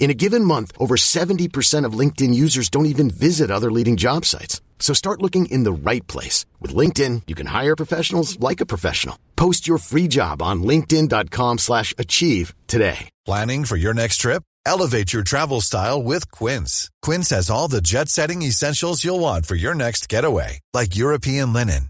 In a given month, over 70% of LinkedIn users don't even visit other leading job sites. So start looking in the right place. With LinkedIn, you can hire professionals like a professional. Post your free job on linkedin.com slash achieve today. Planning for your next trip? Elevate your travel style with Quince. Quince has all the jet-setting essentials you'll want for your next getaway, like European linen,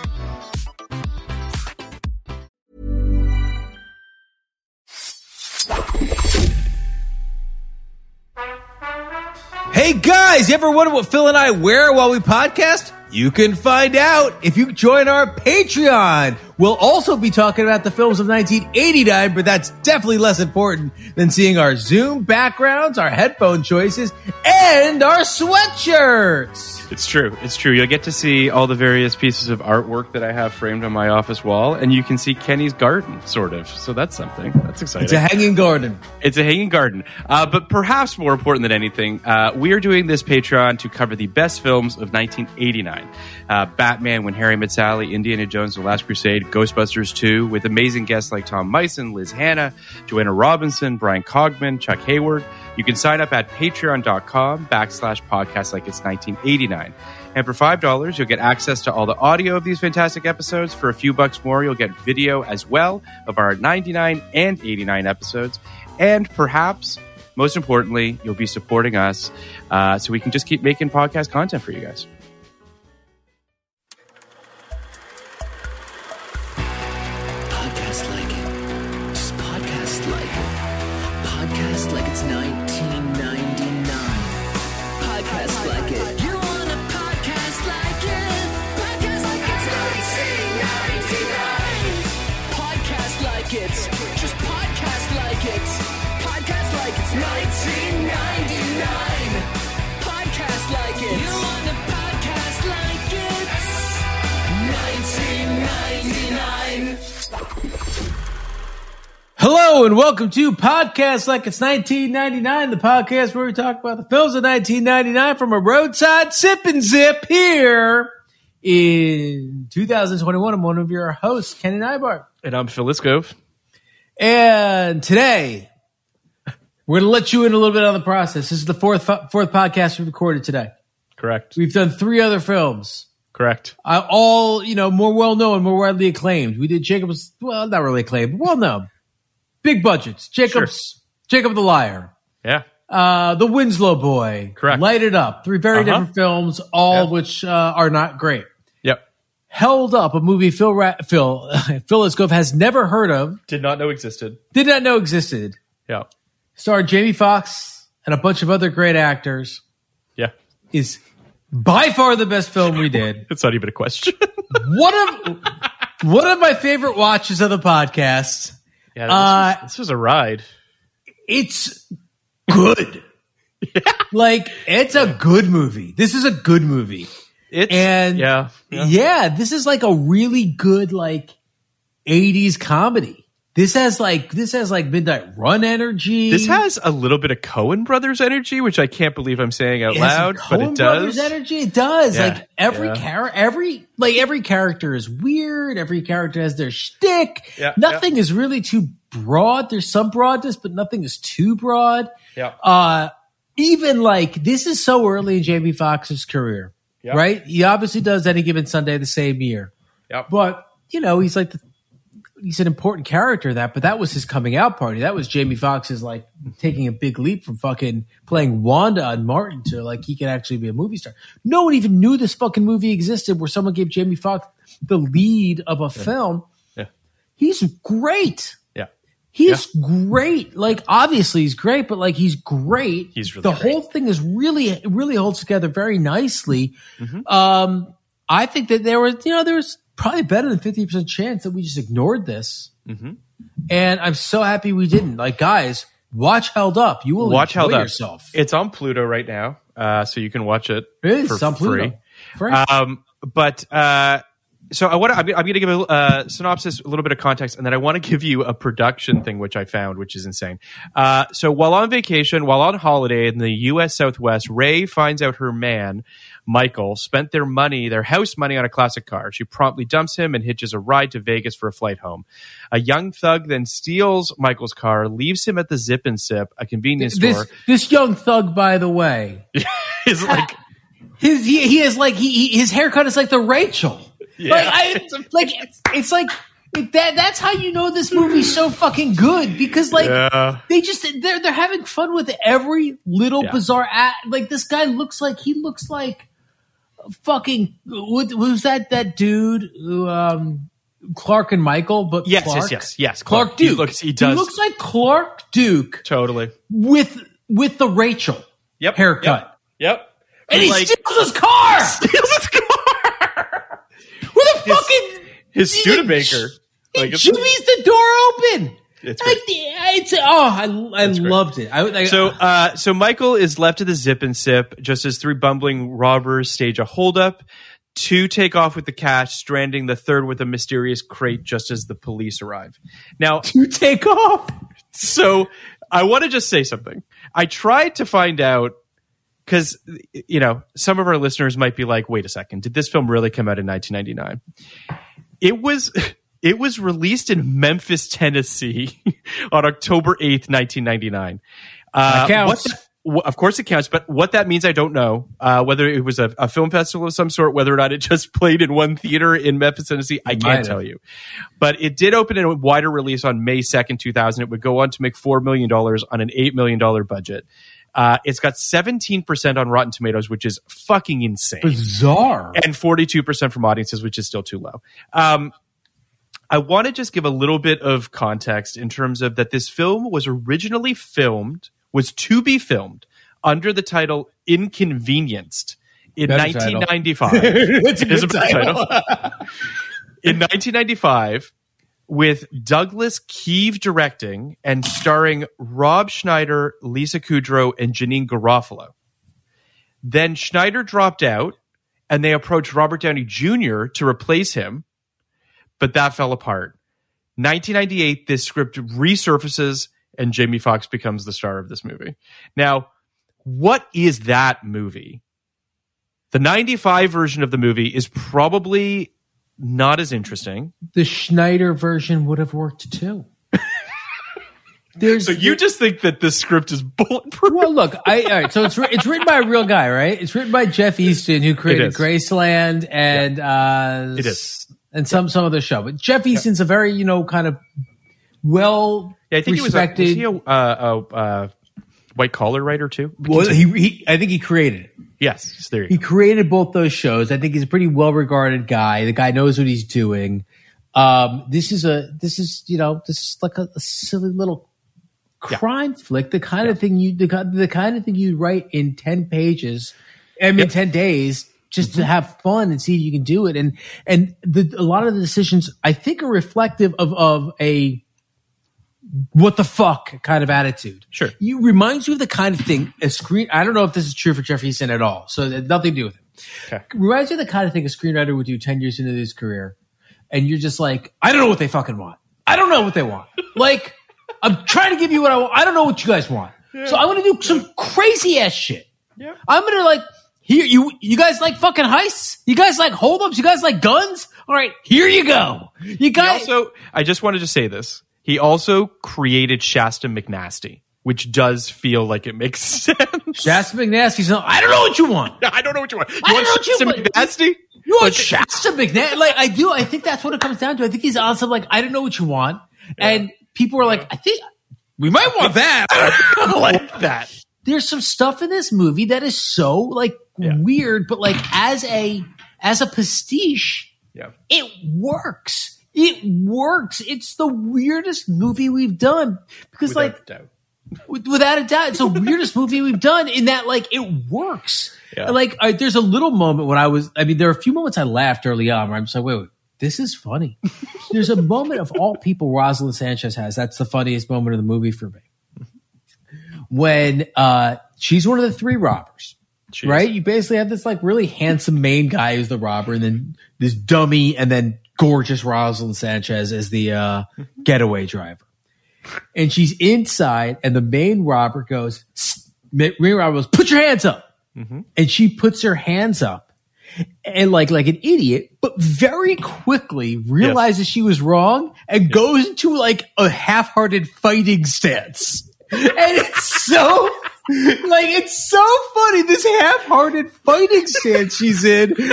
Hey guys, you ever wonder what Phil and I wear while we podcast? You can find out if you join our Patreon. We'll also be talking about the films of 1989, but that's definitely less important than seeing our Zoom backgrounds, our headphone choices, and our sweatshirts. It's true. It's true. You'll get to see all the various pieces of artwork that I have framed on my office wall, and you can see Kenny's garden, sort of. So that's something. That's exciting. It's a hanging garden. It's a hanging garden. Uh, but perhaps more important than anything, uh, we are doing this Patreon to cover the best films of 1989. Uh, Batman, When Harry Met Sally, Indiana Jones, The Last Crusade, Ghostbusters 2, with amazing guests like Tom Meissen, Liz Hannah, Joanna Robinson, Bryan Cogman, Chuck Hayward. You can sign up at patreon.com backslash podcast like it's 1989. And for $5, you'll get access to all the audio of these fantastic episodes. For a few bucks more, you'll get video as well of our 99 and 89 episodes. And perhaps, most importantly, you'll be supporting us uh, so we can just keep making podcast content for you guys. Hello and welcome to Podcast Like It's 1999, the podcast where we talk about the films of 1999 from a roadside sip and zip here in 2021. I'm one of your hosts, Kenny Neibart. And I'm Phil Iscove. And today, we're going to let you in a little bit on the process. This is the fourth fourth podcast we recorded today. Correct. We've done three other films, Correct. uh, all you know, more well known, more widely acclaimed. We did Jacob's, well, not really acclaimed, but well known, big budgets. Jacob's, Jacob the Liar, Yeah. uh, The Winslow Boy, Correct. Light It Up, three very Uh-huh. different films, all Yeah. which uh, are not great. Yep. Held up, a movie Phil Ra- Phil Phil has never heard of, Did not know existed. did not know existed. Yeah. starred Jamie Foxx and a bunch of other great actors, Yeah. is by far the best film we did. It's not even a question. one of one of my favorite watches of the podcast. Yeah. This, Uh, was, this was a ride. It's good. Like it's a good movie. This is a good movie. It's, And yeah. yeah. this is like a really good like 80s comedy. This has like this has like Midnight Run energy. This has a little bit of Coen Brothers energy, which I can't believe I'm saying out It has some loud, but it Brothers does. energy. It does. Yeah, Like every yeah. character, every like every character is weird. Every character has their shtick. Yeah, nothing is really too broad. There's some broadness, but nothing is too broad. Yeah. Uh, even like this is so early in Jamie Foxx's career, Yeah. right? He obviously does any given Sunday the same year, Yep. but you know he's like the he's an important character that, but that was his coming out party. That was Jamie Foxx's like taking a big leap from fucking playing Wanda and Martin to like he could actually be a movie star. No one even knew this fucking movie existed where someone gave Jamie Foxx the lead of a film. Yeah. He's great. Yeah. He's great. Like obviously he's great, but like he's great. He's really the great. whole thing is really really holds together very nicely. Mm-hmm. Um, I think that there was you know there was probably better than fifty percent chance that we just ignored this, Mm-hmm. and I'm so happy we didn't. Like guys, watch Held Up. You will Watch enjoy Held Up. yourself. It's on Pluto right now, uh, so you can watch it for on. Free. Um, but uh, so I want to. I'm, I'm going to give a uh, synopsis, a little bit of context, and then I want to give you a production thing, which I found, which is insane. Uh, so while on vacation, while on holiday in the U.S. Southwest, Ray finds out her man. Michael spent their money, their house money on a classic car. She promptly dumps him and hitches a ride to Vegas for a flight home. A young thug then steals Michael's car, leaves him at the Zip and Sip, a convenience this store. this young thug, by the way, Is like his he, he is like he, he his haircut is like the Rachel. Yeah. Like I like it's like it- that. That's how you know this movie's so fucking good because like Yeah. they just they're they're having fun with every little Yeah. bizarre act. Like this guy looks like he looks like fucking what, who's that that dude who um Clark and Michael, but Yes, Clark? yes, yes, yes. Clark, Clark. He Duke. looks- he does- He looks like Clark Duke totally. with with the Rachel Yep. haircut. Yep. And he Like- steals his car steals his car. with a fucking His he- Studebaker. He Like, jimmies the door open. It's Like, great. it's, oh, I, I great. loved it. I, I, So, uh, so Michael is left to the zip and sip just as three bumbling robbers stage a holdup. Two take off with the cash, stranding the third with a mysterious crate just as the police arrive. Now, you take off. so I want to just say something. I tried to find out because you know some of our listeners might be like, "Wait a second, did this film really come out in 1999?" It was. It was released in Memphis, Tennessee, on October 8th, 1999. Uh, counts. what of course, it counts. But what that means, I don't know. Uh, whether it was a, a film festival of some sort, whether or not it just played in one theater in Memphis, Tennessee, I can't have. tell you. But it did open in a wider release on May 2nd, 2000. It would go on to make $4 million on an $8 million budget. Uh, it's got 17% on Rotten Tomatoes, which is fucking insane. Bizarre. And 42% from audiences, which is still too low. Um, I want to just give a little bit of context in terms of that this film was originally filmed, was to be filmed under the title Inconvenienced in Better 1995. It's a good title. in 1995 with Douglas Keeve directing and starring Rob Schneider, Lisa Kudrow, and Janeane Garofalo. Then Schneider dropped out and they approached Robert Downey Jr. to replace him, but that fell apart. 1998, this script resurfaces and Jamie Foxx becomes the star of this movie. Now, what is that movie? The 95 version of the movie is probably not as interesting. the Schneider version would have worked too. There's So you just think that this script is bulletproof? well, look, I all right. So it's it's written by a real guy, right? It's written by Jeff Eastin, who created. Graceland and uh, It is. And some some other show. But Jeff Eastin's a very you know kind of well Yeah, I think he was, a, was he a, uh, a, uh white collar writer too? well, he, he I think he created it. Yes, there He go. created both those shows. I think he's a pretty well regarded guy. The guy knows what he's doing. Um, this is a this is you know this is like a, a silly little crime flick. The kind of thing you the, the kind of thing you write in ten pages, I mean ten days, just to mm-hmm. have fun and see if you can do it. And and the, a lot of the decisions I think are reflective of of a what the fuck kind of attitude. Sure. You reminds you of the kind of thing a screen. I don't know if this is true for Jeff Eastin at all. So nothing to do with it. Okay. Reminds you of the kind of thing a screenwriter would do 10 years into his career. And you're just like, I don't know what they fucking want. I don't know what they want. like, I'm trying to give you what I want. I don't know what you guys want. So I'm going to do some crazy ass shit. Yeah. I'm going to like, here, you, you guys like fucking heists? You guys like holdups? You guys like guns? All right, here you go. You He guys. also, I just wanted to say this. He also created Shasta McNasty, which does feel like it makes sense. Shasta McNasty's, Not, I don't know what you want. I don't know what you want. You I want don't know Shasta what you- McNasty? You know, Shaq's a big name. Like I do, I think that's what it comes down to. I think he's on some like I don't know what you want, and people are like, I think we might want that. I like that. There's some stuff in this movie that is so like Yeah. weird, but like as a as a pastiche, Yeah. it works. It works. It's the weirdest movie we've done because like Without doubt. with- without a doubt, it's the weirdest movie we've done in that like it works. Yeah. Like I, there's a little moment when I was, I mean, there are a few moments I laughed early on where I'm just like, wait, wait, this is funny. there's a moment of all people Roselyn Sanchez has. That's the funniest moment of the movie for me. When uh, she's one of the three robbers, Jeez. right? You basically have this like really handsome main guy who's the robber, and then this dummy, and then gorgeous Roselyn Sanchez as the uh, getaway driver and she's inside, and the main robber goes, "S- main robber goes, put your hands up, and she puts her hands up, and like like an idiot, but very quickly realizes she was wrong and goes into like a half-hearted fighting stance, and it's so. Like it's so funny this half-hearted fighting stance she's in.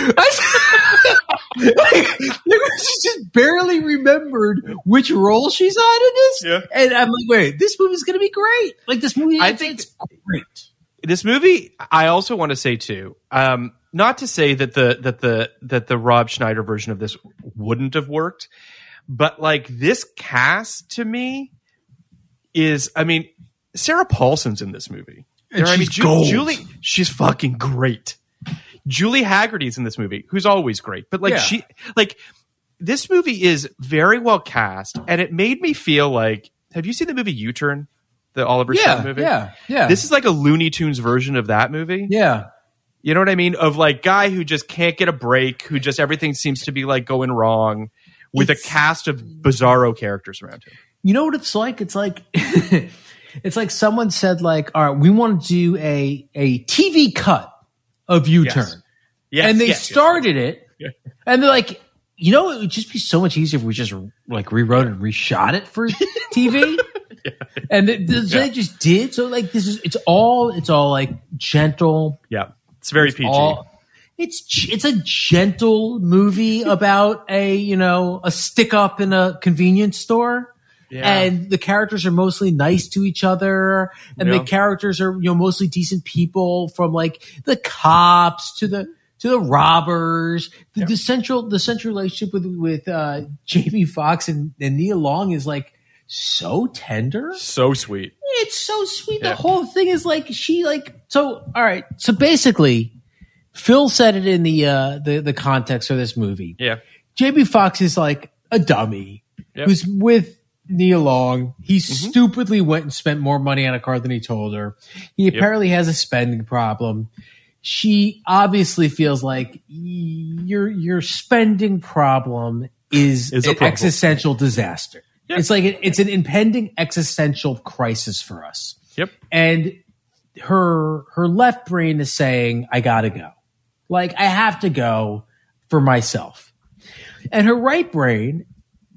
Like, she just barely remembered which role she's on in this, Yeah. and I'm like, wait, this movie's gonna be great. Like this movie, I think it's great. this movie i also want to say too um not to say that the that the that the rob schneider version of this wouldn't have worked but like this cast to me is i mean sarah paulson's in this movie And There- I mean, she's Ju- gold. julie she's fucking great julie hagerty's in this movie who's always great but like Yeah. she like this movie is very well cast and it made me feel like have you seen the movie u-turn the oliver Yeah, stone movie yeah, yeah. this is like a Looney Tunes version of that movie. Yeah, You know what I mean? Of like guy who just can't get a break, who just everything seems to be like going wrong with It's- a cast of bizarro characters around him. you know what it's like? It's like it's like someone said, like, all right, we want to do a a TV cut of U Turn, Yes, and they yes, yes. started it, and they're like, you know, it would just be so much easier if we just like rewrote and reshot it for TV. And it, this- they just did so. Like this is it's all it's all like gentle. Yeah. It's very PG. all it's it's a gentle movie about a you know a stick up in a convenience store Yeah. and the characters are mostly nice to each other and Yeah. the characters are you know mostly decent people from like the cops to the to the robbers the, the central the central relationship with with uh jamie Foxx and, and nia long is like so tender so sweet. it's so sweet. Yeah. The whole thing is like she like so. All right. So basically, Phil said it in the uh the the context of this movie. Yeah. Jamie Foxx is like a dummy Yep. who's with Nia Long. He mm-hmm. stupidly went and spent more money on a car than he told her. He apparently has a spending problem. She obviously feels like your your spending problem is, Is an problem. existential disaster. It's like it- it's an impending existential crisis for us Yep. and her her left brain is saying i gotta go like i have to go for myself and her right brain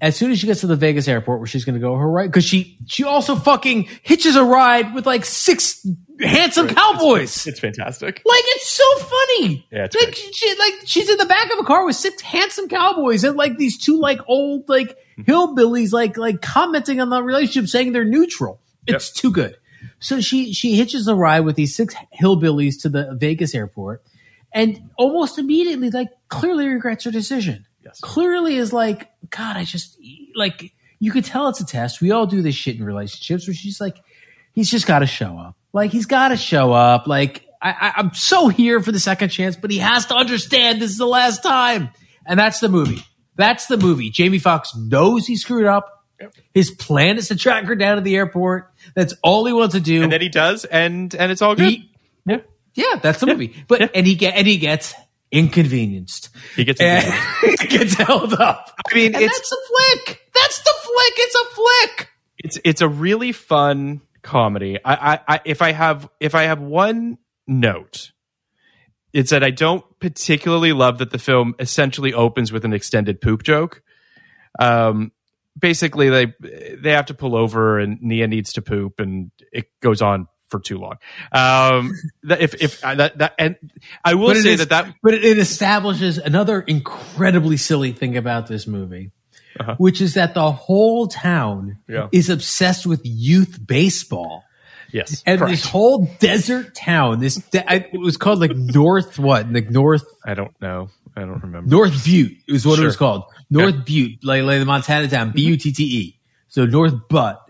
as soon as she gets to the vegas airport where she's gonna go her right because she she also fucking hitches a ride with like six handsome cowboys It's fantastic. like it's so funny. Yeah, it's like great. she like she's in the back of a car with six handsome cowboys and like these two like old like hmm. hillbillies like like commenting on the relationship saying they're neutral. It's too good. So she she hitches a ride with these six hillbillies to the Vegas airport and almost immediately like clearly regrets her decision. Yes. Clearly is like god I just like you could tell it's a test. We all do this shit in relationships where she's like he's just got to show up. Like he's got to show up. Like I, I, I'm so here for the second chance, but he has to understand this is the last time. And that's the movie. That's the movie. Jamie Foxx knows he screwed up. His plan is to track her down to the airport. That's all he wants to do. And then he does, and and it's all good. He- yeah, that's the movie. But and he get and he gets inconvenienced. He gets inconvenienced. gets held up. I mean, and it's- that's a flick. That's the flick. It's a flick. it's it's a really fun comedy. I, I, I if I have if I have one note, it's that I don't particularly love that the film essentially opens with an extended poop joke. Um, basically, they they have to pull over and Nia needs to poop, and it goes on for too long. Um, that if if uh, that that and I will say is- that that but it, it establishes another incredibly silly thing about this movie, which is that the whole town Uh-huh. Yeah. is obsessed with youth baseball. yes, And correct. this whole desert town, this de- I- it was called like North what, like North I don't know. I don't remember. North Butte is what it was called. North Butte, like, like the Montana town, B U T T E. So North Butt.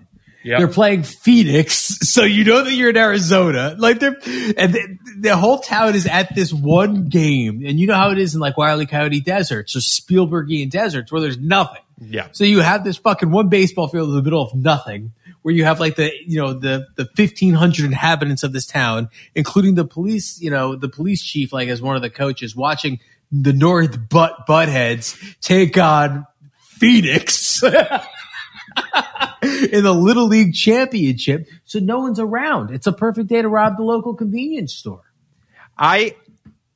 Yeah. They're playing Phoenix, so you know that you're in Arizona. Like they're, and the, the whole town is at this one game, and you know how it is in like Wile E. Coyote deserts or Spielbergian deserts where there's nothing. Yeah. So you have this fucking one baseball field in the middle of nothing, where you have like the you know the the fifteen hundred inhabitants of this town, including the police. You know the police chief, like as one of the coaches, watching the North Butt Buttheads take on Phoenix. in the Little League Championship, so no one's around. It's a perfect day to rob the local convenience store. I,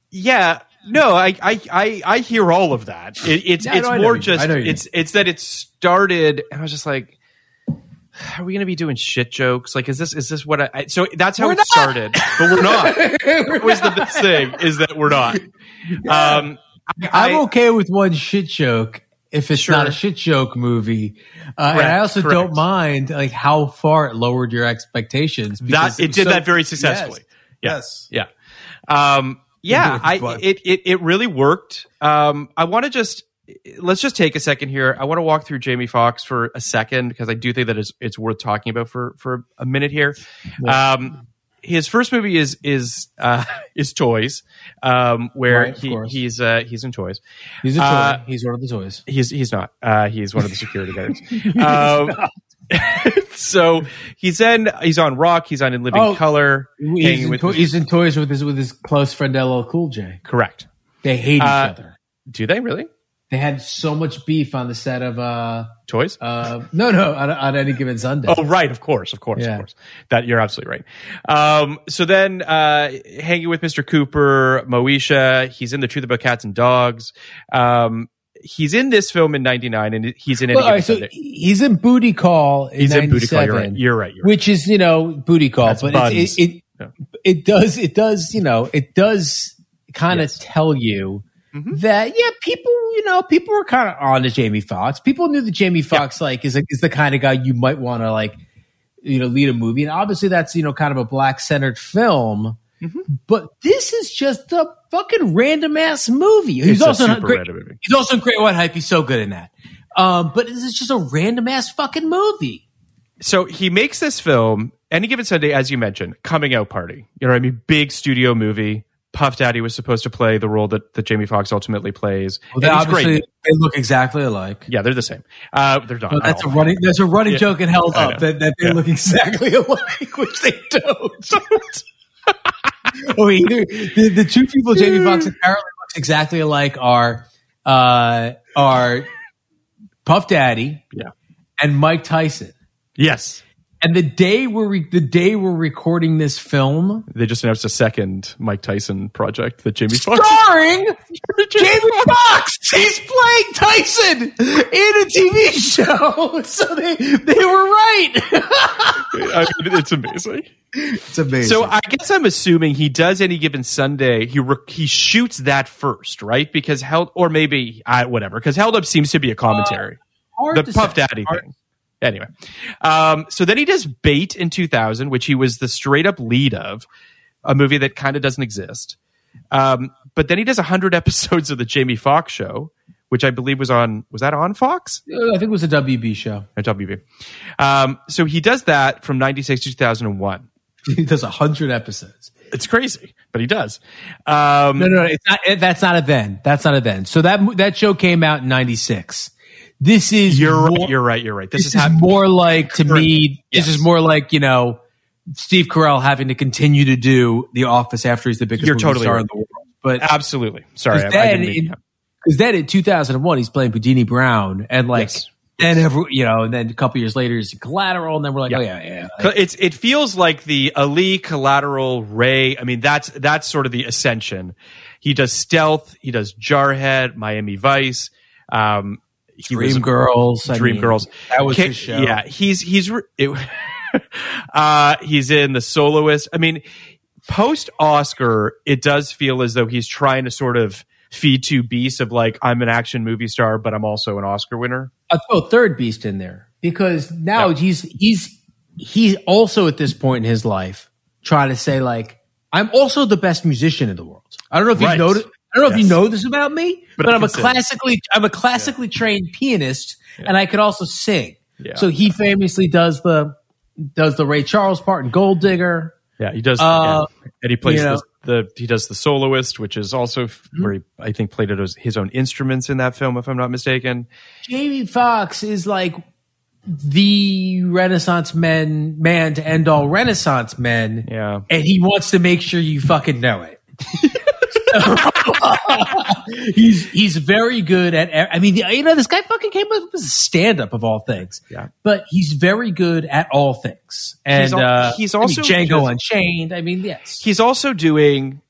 yeah, no, I, I, I, I hear all of that. It, it's, Yeah, it's no, more just, I know you do. it's, it's that it started, and I was just like, are we going to be doing shit jokes? Like, is this, is this what I, I so that's how We're it not. started, but we're not. that was the best thing is that we're not. Um, I, I'm okay with one shit joke if it's Sure. not a shit joke movie, uh, and I also correct. don't mind like how far it lowered your expectations. that because it did so- that very successfully. Yes. Yeah. Yeah. Um, yeah, I, it, it, it really worked. Um, I want to just, let's just take a second here. I want to walk through Jamie Foxx for a second because I do think that it's, it's worth talking about for, for a minute here. Um, his first movie is, is, uh, is Toys, um, where Right, he, course. he's, uh, he's in Toys. He's a toy. Uh, He's one of the toys. He's he's not. Uh, he's one of the security guards. um, so he's in. He's on Roc. He's on In Living Oh, Color. He's in, with to- his- he's in toys with his with his close friend LL Cool J. correct. They hate Uh, each other. Do they really? They had so much beef on the set of uh Toys? uh no no on, on any given Sunday. Oh, right. Of course. Of course. Yeah. Of course. That you're absolutely right. Um, so then, uh, hanging with Mr. Cooper, Moesha, he's in the Truth About Cats and Dogs. Um, he's in this film in 99 and he's in any Well, right, so he's in Booty Call. In He's in Booty Call. You're right. You're right. You're right. which is you know booty call, That's but it, it, Yeah. it does it does you know it does kind of Yes. tell you Mhm. that yeah people you know people were kind of on to Jamie Foxx. People knew that Jamie Foxx like is a, is the kind of guy you might want to like you know lead a movie, and obviously that's you know kind of a black centered film. Mm-hmm. But this is just a fucking random ass movie. He's It's also super great. movie. He's also in Great White Hype. He's so good in that. Um, but this is just a random ass fucking movie. so he makes this film any given sunday as you mentioned coming out party you know what i mean big studio movie puff daddy was supposed to play the role that, that jamie Foxx ultimately plays Well, they obviously great they look exactly alike. yeah they're the same uh, they're not that's a running. There's a running Yeah. joke in Held Up that, that they Yeah. look exactly alike, which they don't. oh, either the, the two people Jamie Foxx apparently looks exactly alike are uh, are Puff Daddy Yeah. and Mike Tyson. yes And the day we're re- the day we're recording this film, they just announced a second mike tyson project that jamie Foxx starring Jamie Foxx. He's playing Tyson in a TV show, so they they were right. I mean, it's amazing it's amazing. so i guess i'm assuming he does any given sunday he re- he shoots that first right because held or maybe uh, whatever because held up seems to be a commentary Hard the Puff. Daddy Hard- thing. Anyway, um, so then he does Bait in 2000, which he was the straight up lead of, a movie that kind of doesn't exist. Um, but then he does 100 episodes of the Jamie Foxx show, which I believe was on, was that on Fox? Uh, I think it was a WB show. Or WB. Um, so he does that from 96 to 2001. He does hundred episodes. It's crazy, but he does. Um, No, no, no, it's not. it- That's not a then. That's not a then. So that that show came out in '96. This is you're right. You're right. You're right. This, This is is more like to me. Yes. This is more like you know Steve Carell having to continue to do The Office after he's the biggest You're movie totally star right. in the world. But Absolutely. Sorry. I, I because then, didn't mean in, 'cause then in 2001 he's playing Bundini Brown, and like Yes. then every you know, and then a couple years later he's Collateral, and then we're like, Yeah. oh yeah, yeah. Co- It's it feels like the Ali collateral Ray. I mean, that's that's sort of the ascension. He does stealth. He does Jarhead, Miami Vice. Um, he was Dream Girls, I Dream mean, Girls. That was Ca- his show. Yeah, he's he's re- it, uh, he's in The Soloist. I mean, post Oscar, it does feel as though he's trying to sort of feed two beasts of like, I'm an action movie star, but I'm also an Oscar winner. I throw a third beast in there because now Yeah. he's he's he's also at this point in his life trying to say like I'm also the best musician in the world. I don't know if Right. you know. I don't know if you know this about me, But but, I'm a classically I'm a classically trained pianist, and I could also sing. Yeah. So he famously does the does the Ray Charles part in Gold Digger. Yeah, he does. Uh, yeah. And he plays you know- the, the he does the soloist, which is also Mm-hmm. where he I think played it as his own instruments in that film, if I'm not mistaken. Jamie Foxx is like the Renaissance men man to end all Renaissance men. Yeah. and he wants to make sure you fucking know it. he's he's very good at. I mean, you know, this guy fucking came up as a stand up of all things. Yeah. but he's very good at all things. And He's al- uh, he's I mean, also Django just- Unchained. I mean, yes, He's also doing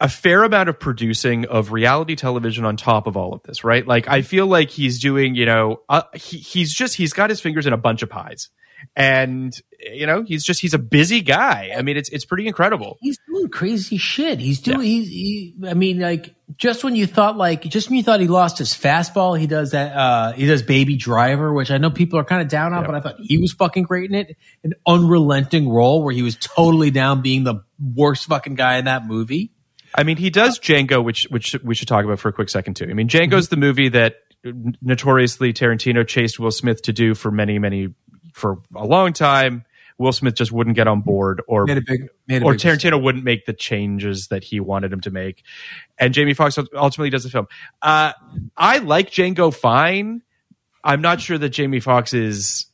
a fair amount of producing of reality television on top of all of this, right? Like I feel like he's doing, you know, uh, he, he's just he's got his fingers in a bunch of pies, and you know, he's just he's a busy guy. I mean, it's it's pretty incredible. he's doing crazy shit. He's doing. He's. He, I mean, like just when you thought like just when you thought he lost his fastball, he does that. uh He does Baby Driver, which I know people are kind of down on, Yeah. but I thought he was fucking great in it. An unrelenting role where he was totally down being the worst fucking guy in that movie. I mean, he does Django, which which we should talk about for a quick second too. I mean, Django's Mm-hmm. the movie that notoriously Tarantino chased Will Smith to do for many many for a long time. Will Smith just wouldn't get on board, or Made a big. Made a or big Tarantino wouldn't make the changes that he wanted him to make. And Jamie Foxx ultimately does the film. Uh, I like Django fine. I'm not sure that Jamie Foxx is.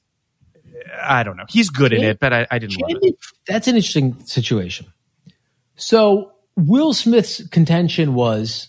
I don't know. He's good in it, but I, I didn't love it. That's an interesting situation. So Will Smith's contention was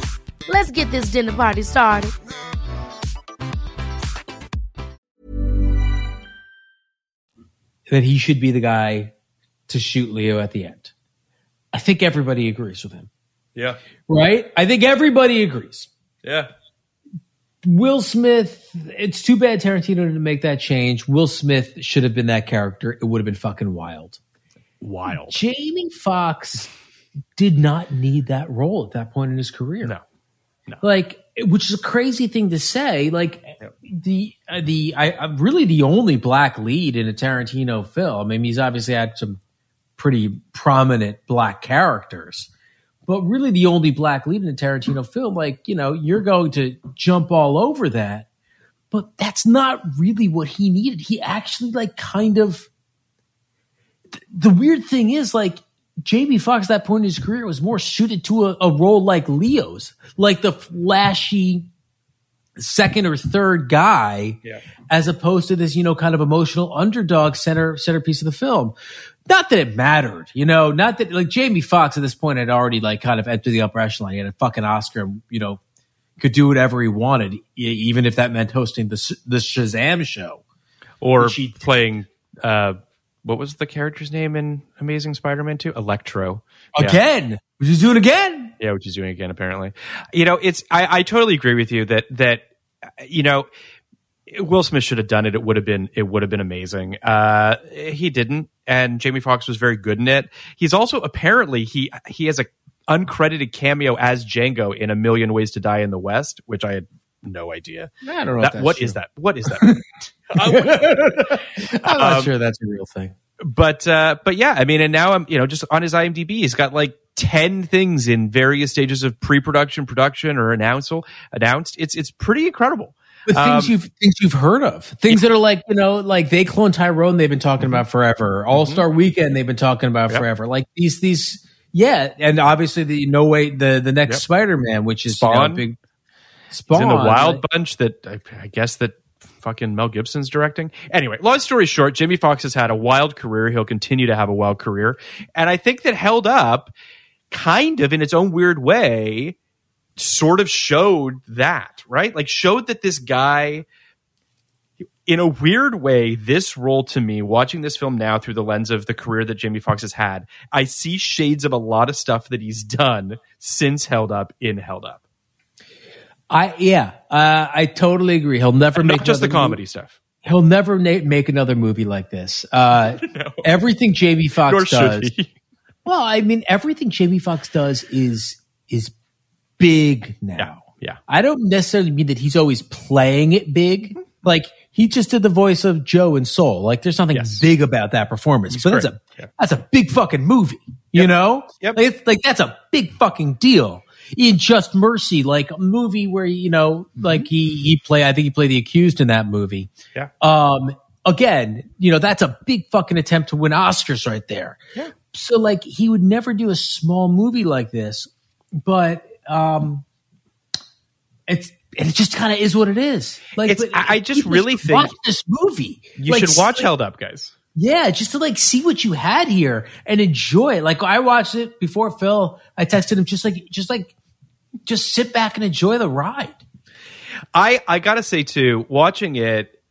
Let's get this dinner party started. that he should be the guy to shoot Leo at the end. I think everybody agrees with him, Yeah, right? I think everybody agrees. yeah. Will Smith, it's too bad Tarantino didn't make that change. Will Smith should have been that character. It would have been fucking wild. Wild. Jamie Foxx did not need that role at that point in his career. No. Like, which is a crazy thing to say. Like, the uh, the I, I'm really the only black lead in a Tarantino film. I mean, he's obviously had some pretty prominent black characters, but really the only black lead in a Tarantino film. Like, you know, you're going to jump all over that, but that's not really what he needed. He actually like kind of. The weird thing is like Jamie Foxx at that point in his career was more suited to a, a role like Leo's, like the flashy second or third guy, as opposed to this, you know, kind of emotional underdog center centerpiece of the film. Not that it mattered, you know, not that like Jamie Foxx at this point had already like kind of entered the upper echelon. He had a fucking Oscar, you know, could do whatever he wanted, even if that meant hosting the the Shazam show. Or Which he- playing. Uh, what was the character's name in Amazing Spider-Man Two? Electro. Yeah. Again, which is doing again. Yeah, which he's doing again apparently. You know, it's I, I totally agree with you that that you know Will Smith should have done it. It would have been it would have been amazing. Uh, he didn't, and Jamie Foxx was very good in it. He's also apparently he he has a uncredited cameo as Django in A Million Ways to Die in the West, which I had no idea. I don't know. That, what is that? What is that? I'm not Um, sure that's a real thing. but uh, but yeah, I mean, and now I'm you know just on his IMDb, he's got like ten things in various stages of pre-production, production, or announced. Announced. It's it's pretty incredible. But things Um, you've things you've heard of, things that are like you know, like they clone Tyrone, they've been talking about forever. All Star Weekend, they've been talking about Mm-hmm. Yep. forever. Like these these, yeah, and obviously the no way the the next Yep. Spider Man, which is you know, Spawn. He's in the Wild Bunch that I, I guess that fucking Mel Gibson's directing. Anyway, long story short, Jimmy Fox has had a wild career. He'll continue to have a wild career, and I think that held up, kind of in its own weird way, sort of showed that right, like showed that this guy. In a weird way, this role to me, watching this film now through the lens of the career that Jamie Foxx has had, I see shades of a lot of stuff that he's done since Held Up in Held Up. I yeah, uh, I totally agree. He'll never make Not just the comedy movie- stuff. He'll never na- make another movie like this. Uh, Everything Jamie should does. Well, I mean, everything Jamie Foxx does is is big now. Yeah, yeah. I don't necessarily mean that he's always playing it big. Like he just did the voice of Joe in Soul. Like there's nothing Yes. big about that performance, but that's a Yeah. that's a big fucking movie. You know, Yep. Like, it's, like that's a big fucking deal. In Just Mercy, like a movie where you know, like he he play. I think he played the accused in that movie. Yeah. Um. Again, you know, that's a big fucking attempt to win Oscars right there. Yeah. So like he would never do a small movie like this, but um it's and it just kind of is what it is. Like It's- but I- I just really think- watch this movie. You Like, should watch like, Held Up, guys. Yeah, just to like see what you had here and enjoy. it. Like I watched it before Phil. I texted him just like just like just sit back and enjoy the ride. I I gotta say too, watching it,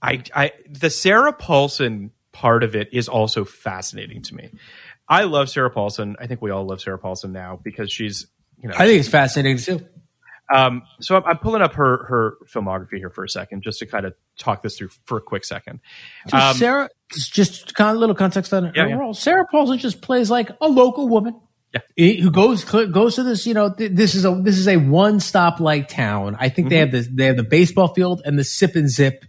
I I the Sarah Paulson part of it is also fascinating to me. I love Sarah Paulson. I think we all love Sarah Paulson now because she's you know I think it's fascinating too. Um, so I'm, I'm pulling up her her filmography here for a second, just to kind of talk this through for a quick second. So Um, Sarah, just kind of a little context on her Yeah, yeah. Sarah Paulson just plays like a local woman. Yeah. Who goes goes to this? You know, th- this is a this is a one stop like town. I think they have Mm-hmm. the they have the baseball field and the sip and zip,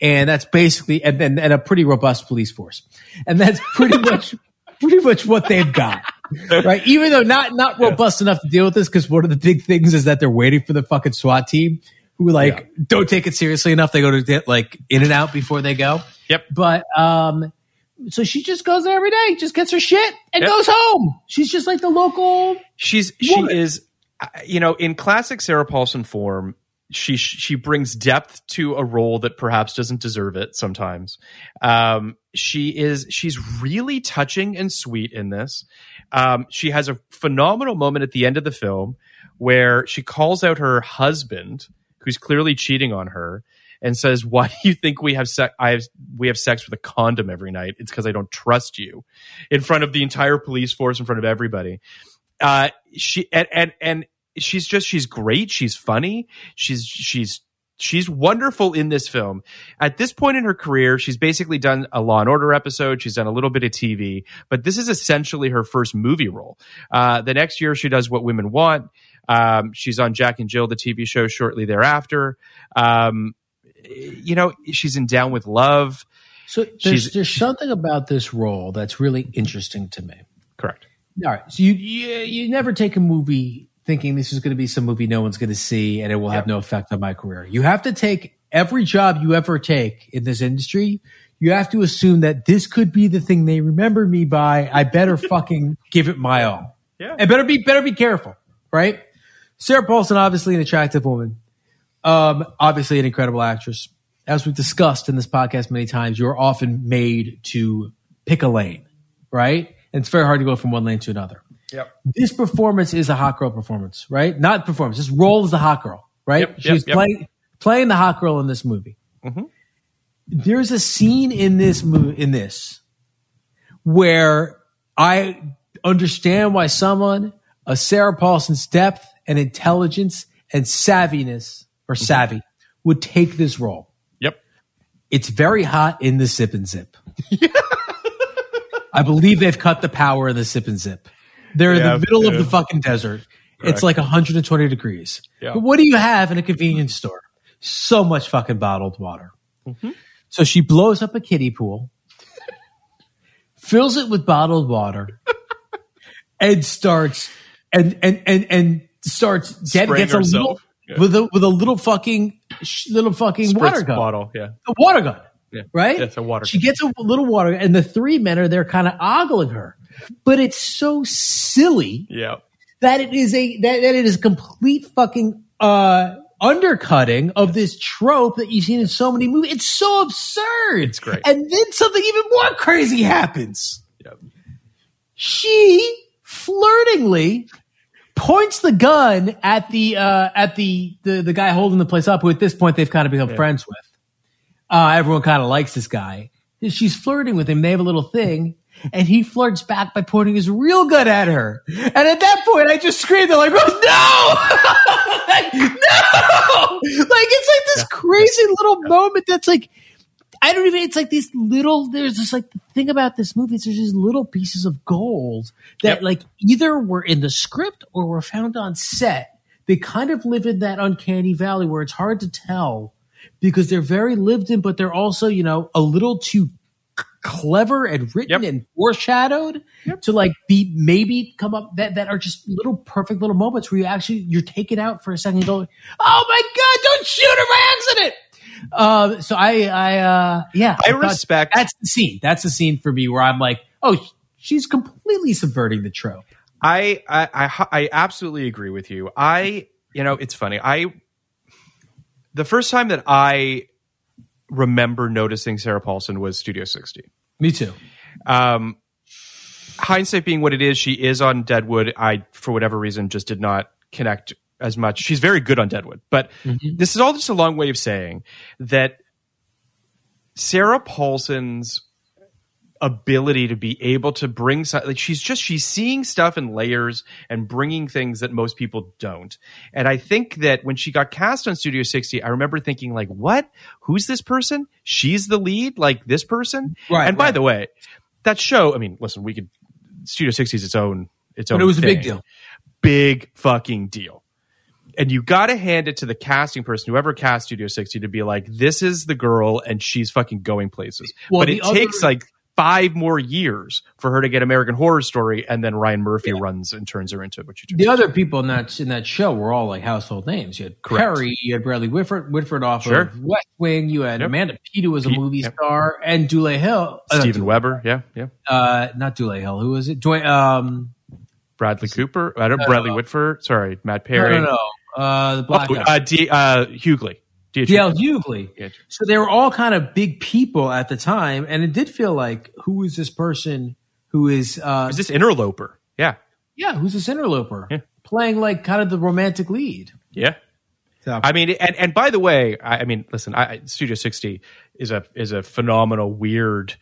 and that's basically and and, and a pretty robust police force, and that's pretty much pretty much what they've got. Right, even though not not robust enough to deal with this, because one of the big things is that they're waiting for the fucking SWAT team, who like don't take it seriously enough. They go to get like in and out before they go. Yep. But um, so she just goes there every day, just gets her shit and Yep. goes home. She's just like the local. she's she is you know in classic sarah paulson form she she brings depth to a role that perhaps doesn't deserve it sometimes um she is she's really touching and sweet in this um she has a phenomenal moment at the end of the film where she calls out her husband who's clearly cheating on her and says why do you think we have sex i have we have sex with a condom every night? It's because i don't trust you in front of the entire police force in front of everybody. Uh she and and and she's just she's great. She's funny. She's she's she's wonderful in this film. At this point in her career she's basically done a law and order episode. She's done a little bit of tv but this is essentially her first movie role. Uh the next year she does what women want. Um she's on jack and jill the tv show shortly thereafter. Um you know she's in down with love So there's there's something about this role that's really interesting to me. correct All right, so you you, you never take a movie thinking this is going to be some movie no one's going to see and it will have no effect on my career. You have to take every job you ever take in this industry. You have to assume that this could be the thing they remember me by. I better fucking give it my all. Yeah. And better be better be careful, right? Sarah Paulson, obviously an attractive woman, um, obviously an incredible actress. As we've discussed in this podcast many times, you're often made to pick a lane, right? And it's very hard to go from one lane to another. Yep. This performance is a hot girl performance, right? Not performance. This role is the hot girl, right? Yep, She's yep. playing playing the hot girl in this movie. There's a scene in this movie in this where I understand why someone of Sarah Paulson's depth and intelligence and savviness or savvy would take this role. yep It's very hot in the sip and zip. I believe they've cut the power in the sip and zip. They're in the middle of the fucking desert. Correct. It's like 120 degrees. Yeah. But what do you have in a convenience store? So much fucking bottled water. Mm-hmm. So she blows up a kiddie pool. fills it with bottled water, and starts and and and and starts get, Spraying gets a little herself. Yeah. with a with a little fucking little fucking water gun bottle. Yeah. a water gun. Yeah. Right? It's a water She gun. gets a little water, gun and the three men are there kind of ogling her. But it's so silly Yeah. that it is a that, that it is complete fucking uh undercutting of this trope that you've seen in so many movies. It's so absurd. It's great. And then something even more crazy happens. Yep. She flirtingly points the gun at the uh at the the, the guy holding the place up who at this point they've kind of become friends with. Uh everyone kind of likes this guy. She's flirting with him. They have a little thing. And he flirts back by pointing his real gun at her. And at that point, I just screamed, they're like, oh, no! Like, no! Like, it's like this crazy little moment that's like, I don't even, it's like these little, there's just like the thing about this movie, is there's just little pieces of gold that Yep. like either were in the script or were found on set. They kind of live in that uncanny valley where it's hard to tell because they're very lived in, but they're also, you know, a little too c- clever and written Yep. and foreshadowed to like be maybe come up that, that are just little perfect little moments where you actually you're taken out for a second and go, oh my god, don't shoot her by accident. Uh, so I I uh yeah I thought respect- that's the scene. That's the scene for me where I'm like, oh, she's completely subverting the trope. I, I I I absolutely agree with you. I you know it's funny. I the first time that I remember noticing Sarah Paulson was Studio 60. Me too. Um, hindsight being what it is, she is on Deadwood. I for whatever reason just did not connect as much. She's very good on Deadwood, but mm-hmm. this is all just a long way of saying that Sarah Paulson's ability to be able to bring like she's just she's seeing stuff in layers and bringing things that most people don't. And i think that when she got cast on studio 60 i remember thinking like what? Who's this person? She's the lead? Like this person? Right, and by the way that show i mean listen we could studio 60 is its own its own But it was a big deal. big fucking deal and you got to hand it to the casting person, whoever cast Studio 60, to be like, this is the girl and she's fucking going places. Well, but it other- takes like five more years for her to get American Horror Story, and then Ryan Murphy runs and turns her into what turns The into. other people in that in that show were all like household names. You had Correct. Perry, you had Bradley Whitford, Whitford off Sure. of West Wing, you had Yep. Amanda Peet, who was a Peet, movie yep. star, and Dule Hill. uh, Steven Weber, yeah, yeah. Uh, not Dule Hill. Who was it? Dwayne, um, Bradley Cooper, I don't, No, Bradley no. Whitford, sorry, Matt no, Perry. no, no. Uh, the black Oh, guy. uh, D, uh, Hughley. DL Hughley. Yeah. So they were all kind of big people at the time, and it did feel like, who is this person who is, uh, Is this Interloper? Yeah, yeah, who's this interloper Yeah. playing like kind of the romantic lead? yeah. I mean, and and by the way, I, I mean, listen, I, Studio 60 is a is a phenomenal, weird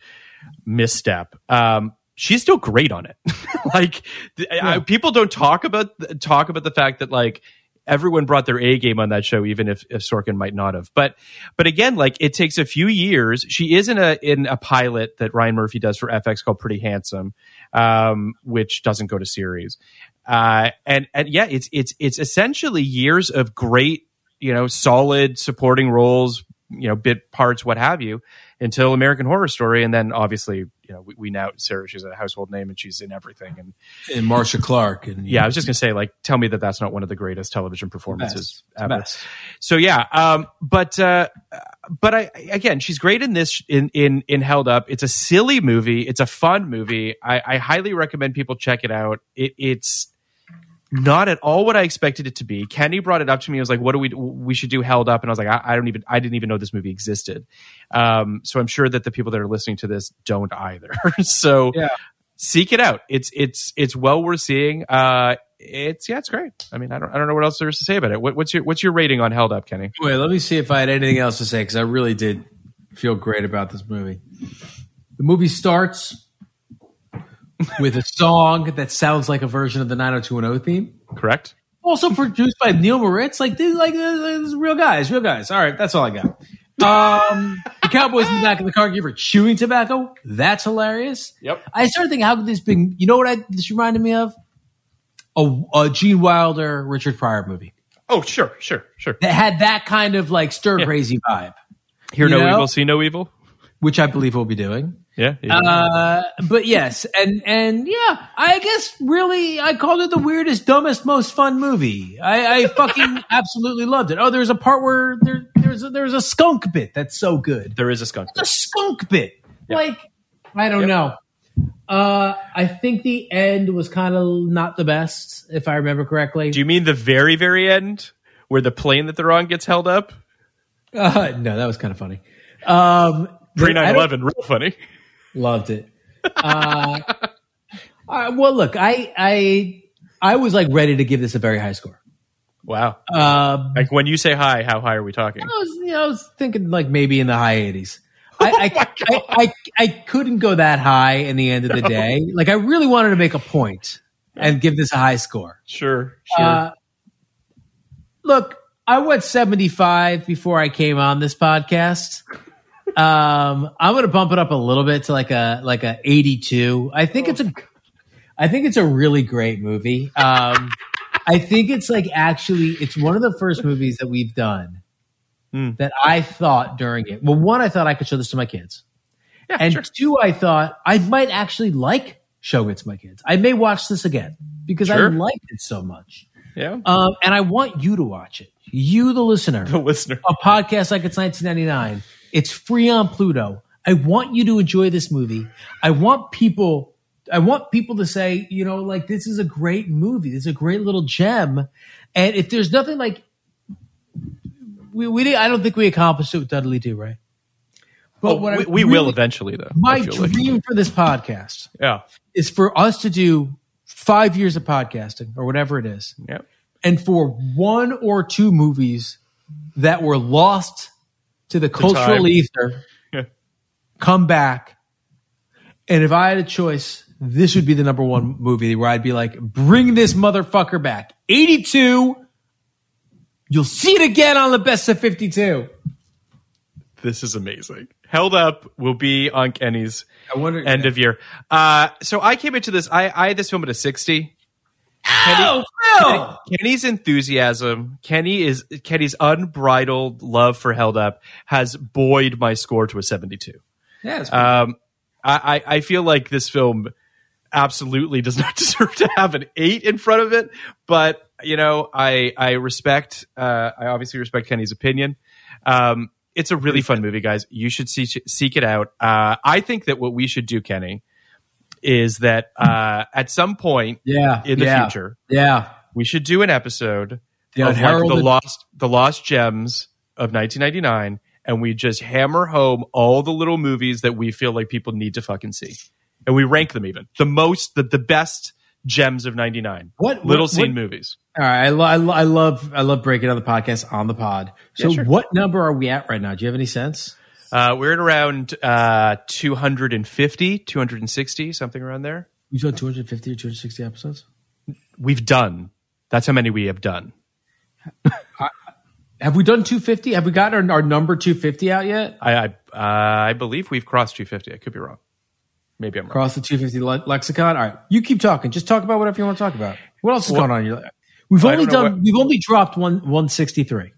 misstep. Um, she's still great on it. like, th- I- people don't talk about talk about the fact that like everyone brought their A game on that show, even if, if Sorkin might not have. But but again, like it takes a few years. She is in a in a pilot that Ryan Murphy does for FX called Pretty Handsome, um, which doesn't go to series. Uh, and and yeah, it's it's it's essentially years of great, you know, solid supporting roles, you know, bit parts, what have you, until American Horror Story, and then obviously, you know, we, we now Sarah, she's a household name and she's in everything. And And Marcia Clark. And yeah, I was just gonna say, like, tell me that that's not one of the greatest television performances Best. ever. Best. So yeah, um, but uh, but I again, she's great in this in in in Held Up. It's a silly movie. It's a fun movie. I, I highly recommend people check it out. It, it's not at all what I expected it to be. Kenny brought it up to me. I was like, "What do we? We should do Held Up," and I was like, "I, I don't even. I didn't even know this movie existed." Um, so I'm sure that the people that are listening to this don't either. so Yeah. seek it out. It's it's it's well worth seeing. Uh, it's yeah, it's great. I mean, I don't I don't know what else there is to say about it. What, what's your what's your rating on Held Up, Kenny? Wait, let me see if I had anything else to say because I really did feel great about this movie. The movie starts with a song that sounds like a version of the 90210 theme. Correct. Also produced by Neil Moritz. Like these, like these real guys, real guys. All right, that's all I got. Um, the Cowboys in the back of the car give her chewing tobacco. That's hilarious. Yep. I started thinking, how could this be? You know what I, this reminded me of? A, a Gene Wilder, Richard Pryor movie Oh, sure, sure, sure. that had that kind of like stir crazy vibe, Hear You no know? evil, see no evil. which I believe we'll be doing. Yeah. yeah. Uh, but yes, and and yeah, I guess really I called it the weirdest, dumbest, most fun movie. I, I fucking absolutely loved it. Oh, there's a part where there there's a, there's a skunk bit that's so good. there is a skunk. The skunk bit, like I don't know. Uh, I think the end was kind of not the best, if I remember correctly. Do you mean the very, very end where the plane that they're on gets held up? Uh, no, that was kind of funny. Um, Pre 9 11, real funny. Loved it. Uh, uh, well, look, I I I was like ready to give this a very high score. Wow. Um, Like when you say hi, how high are we talking? I was you know I was thinking like maybe in the high eighties. I, I, I, I I couldn't go that high in the end of the day. Like I really wanted to make a point and give this a high score. Sure. Sure. Uh, look, I went 75 before I came on this podcast. Um, I'm going to bump it up a little bit to like a like a 82. I think it's a I think it's a really great movie. Um, I think it's like actually it's one of the first movies that we've done Hmm. that I thought during it. Well, one I thought I could show this to my kids. yeah, And sure. two, I thought I might actually like showing it to my kids. I may watch this again because I liked it so much. Yeah. Um, and I want you to watch it. You, the listener, The listener. a podcast like it's 1999. It's free on Pluto. I want you to enjoy this movie. I want people. I want people to say, you know, like this is a great movie. This is a great little gem. And if there's nothing like, we, we I don't think we accomplished it with Dudley Do, right? But Oh, what I we, we will eventually, though. My feel like. dream for this podcast Yeah. is for us to do five years of podcasting or whatever it is Yeah. and for one or two movies that were lost to the cultural time. ether Yeah. come back. And if I had a choice, this would be the number one movie where I'd be like, bring this motherfucker back. 82. You'll see it again on the best of 52. This is amazing. Held Up will be on Kenny's I wonder. end of year. Uh, so I came into this, I, I had this film at a 60. Oh, Phil! Kenny's enthusiasm, Kenny is Kenny's unbridled love for Held Up has buoyed my score to a 72. Yeah, Um, I, I I feel like this film absolutely does not deserve to have an eight in front of it, but you know, I I respect. Uh, I obviously respect Kenny's opinion. Um, it's a really fun movie, guys. You should see, seek it out. Uh, I think that what we should do, Kenny, is that uh, at some point yeah. in the yeah, future, Yeah. we should do an episode The of like the lost the lost gems of 1999 and we just hammer home all the little movies that we feel like people need to fucking see and we rank them even the most the, the best gems of 99 What- little what- scene what- movies All right, I, lo- I, lo- I love I love breaking down the podcast on the pod. So, Yeah, sure. what number are we at right now? Do you have any sense? Uh, we're at around uh, 250 260 something around there We've done 250 or 260 episodes. we've done that's how many we have done Have we done 250? Have we got our, our number 250 out yet? i I, uh, I believe we've crossed 250 i could be wrong maybe i'm wrong Across the 250 le- lexicon. All right, you keep talking. Just talk about whatever you want to talk about. What else is going on? We've only done. what- We've only dropped one 163.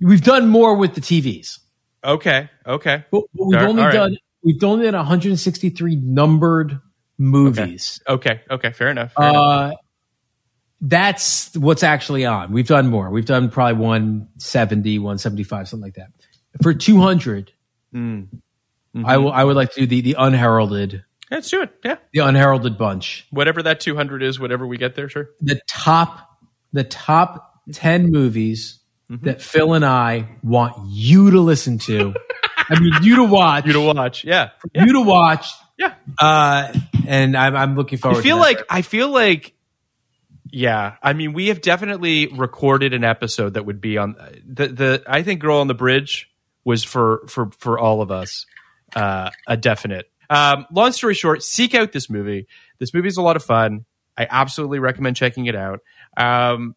We've done more with the TVs, okay okay but, we've All only right. done. We've only done 163 numbered movies. okay okay fair enough, fair enough. Uh, that's what's actually on. We've done more. We've done probably 170, 175, something like that. For 200, Hmm. I will. I would like to do the the unheralded, Let's do it. Yeah. the unheralded bunch. Whatever that 200 is, whatever we get there, sure. The top, the top 10 movies Mm-hmm. that Phil and I want you to listen to. I mean, you to watch. You to watch. Yeah. You to watch. Yeah. Uh, and I'm, I'm looking forward. I feel like, I feel like, yeah. I mean, we have definitely recorded an episode that would be on the, the, I think Girl on the Bridge was for, for, for all of us, uh, a definite. Um, long story short, seek out this movie. This movie is a lot of fun. I absolutely recommend checking it out. Um,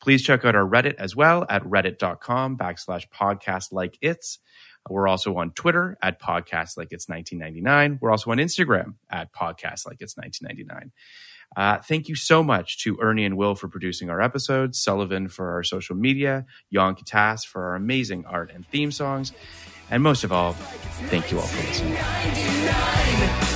Please check out our Reddit as well at reddit.com backslash podcast like it's. We're also on Twitter at podcast like it's 1999. We're also on Instagram at podcast like it's 1999. Uh, thank you so much to Ernie and Will for producing our episodes, Sullivan for our social media, Jan Katas for our amazing art and theme songs, and most of all, thank you all for listening.